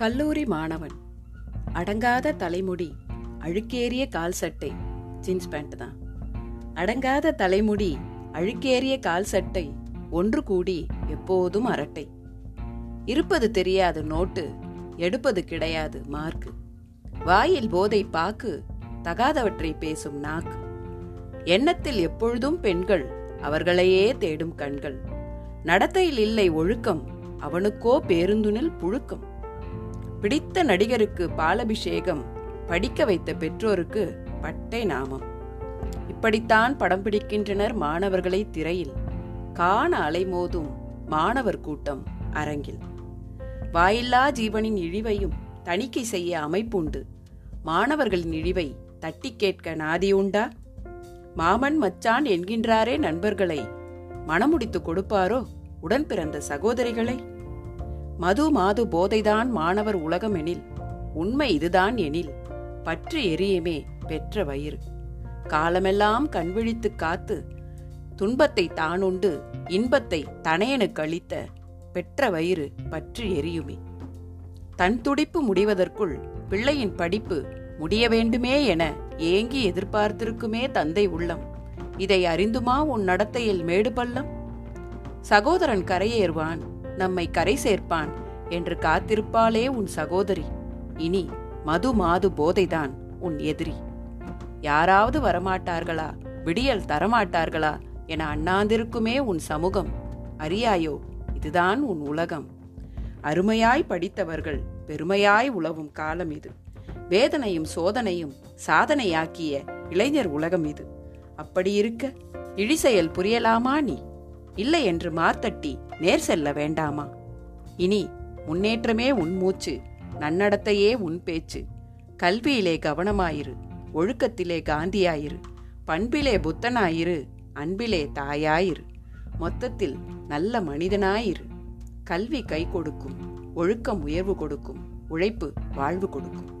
கல்லூரி மாணவன். அடங்காத தலைமுடி அழுக்கேறிய கால் சட்டை ஜீன்ஸ் பேண்ட் தான். அடங்காத தலைமுடி அழுக்கேறிய கால் சட்டை ஒன்று கூடி எப்போதும் அரட்டை. இருப்பது தெரியாது நோட்டு எடுப்பது கிடையாது மார்க்கு வாயில் போதை பாக்கு தகாதவற்றை பேசும் நாக்கு. எண்ணத்தில் எப்பொழுதும் பெண்கள் அவர்களையே தேடும் கண்கள். நடத்தையில் இல்லை ஒழுக்கம் அவனுக்கோ பேருந்துனில் புழுக்கம். பிடித்த நடிகருக்கு பாலபிஷேகம் படிக்க வைத்த பெற்றோருக்கு பட்டை நாமம். இப்படித்தான் படம் பிடிக்கின்றனர் மாணவர்களை திரையில். காண அலைமோதும் மாணவர் கூட்டம் அரங்கில். வாயில்லா ஜீவனின் இழிவையும் தணிக்கை செய்ய அமைப்புண்டு. மாணவர்களின் இழிவை தட்டி கேட்க நாதியுண்டா மாமன் மச்சான் என்கின்றாரே நண்பர்களை. மனமுடித்து கொடுப்பாரோ உடன் பிறந்த சகோதரிகளை? மது மாது போதைதான் மாணவர் உலகம் எனில் உண்மை இதுதான் எனில் பற்று எரியுமே பெற்ற வயிறு. காலமெல்லாம் கண்விழித்து காத்து துன்பத்தை தானுண்டு இன்பத்தை தனையனுக்கு அளித்த பெற்ற வயிறு பற்று எரியுமே. தன் துடிப்பு முடிவதற்குள் பிள்ளையின் படிப்பு முடிய வேண்டுமே என ஏங்கி எதிர்பார்த்திருக்குமே தந்தை உள்ளம். இதை அறிந்துமா உன் நடத்தையில் மேடு பள்ளம்? சகோதரன் கரையேறுவான் நம்மை கரை சேர்ப்பான் என்று காத்திருப்பாளே உன் சகோதரி. இனி மது மாது போதைதான் உன் எதிரி. யாராவது வரமாட்டார்களா? விடியல் தரமாட்டார்களா? என அண்ணாந்திருக்குமே உன் சமூகம். அறியாயோ? இதுதான் உன் உலகம். அருமையாய் படித்தவர்கள் பெருமையாய் உழவும் காலம் இது. வேதனையும் சோதனையும் சாதனையாக்கிய இளைஞர் உலகம் இது. அப்படி இருக்க இழிசெயல் புரியலாமா நீ? இல்லை என்று மார்த்தட்டி நேர் செல்ல வேண்டாமா? இனி முன்னேற்றமே உன் மூச்சு நன்னடத்தையே உன் பேச்சு. கல்வியிலே கவனமாயிரு ஒழுக்கத்திலே காந்தியாயிரு பண்பிலே புத்தனாயிரு அன்பிலே தாயாயிரு. மொத்தத்தில் நல்ல மனிதனாயிரு. கல்வி கை கொடுக்கும் ஒழுக்கம் உயர்வு கொடுக்கும் உழைப்பு வாழ்வு கொடுக்கும்.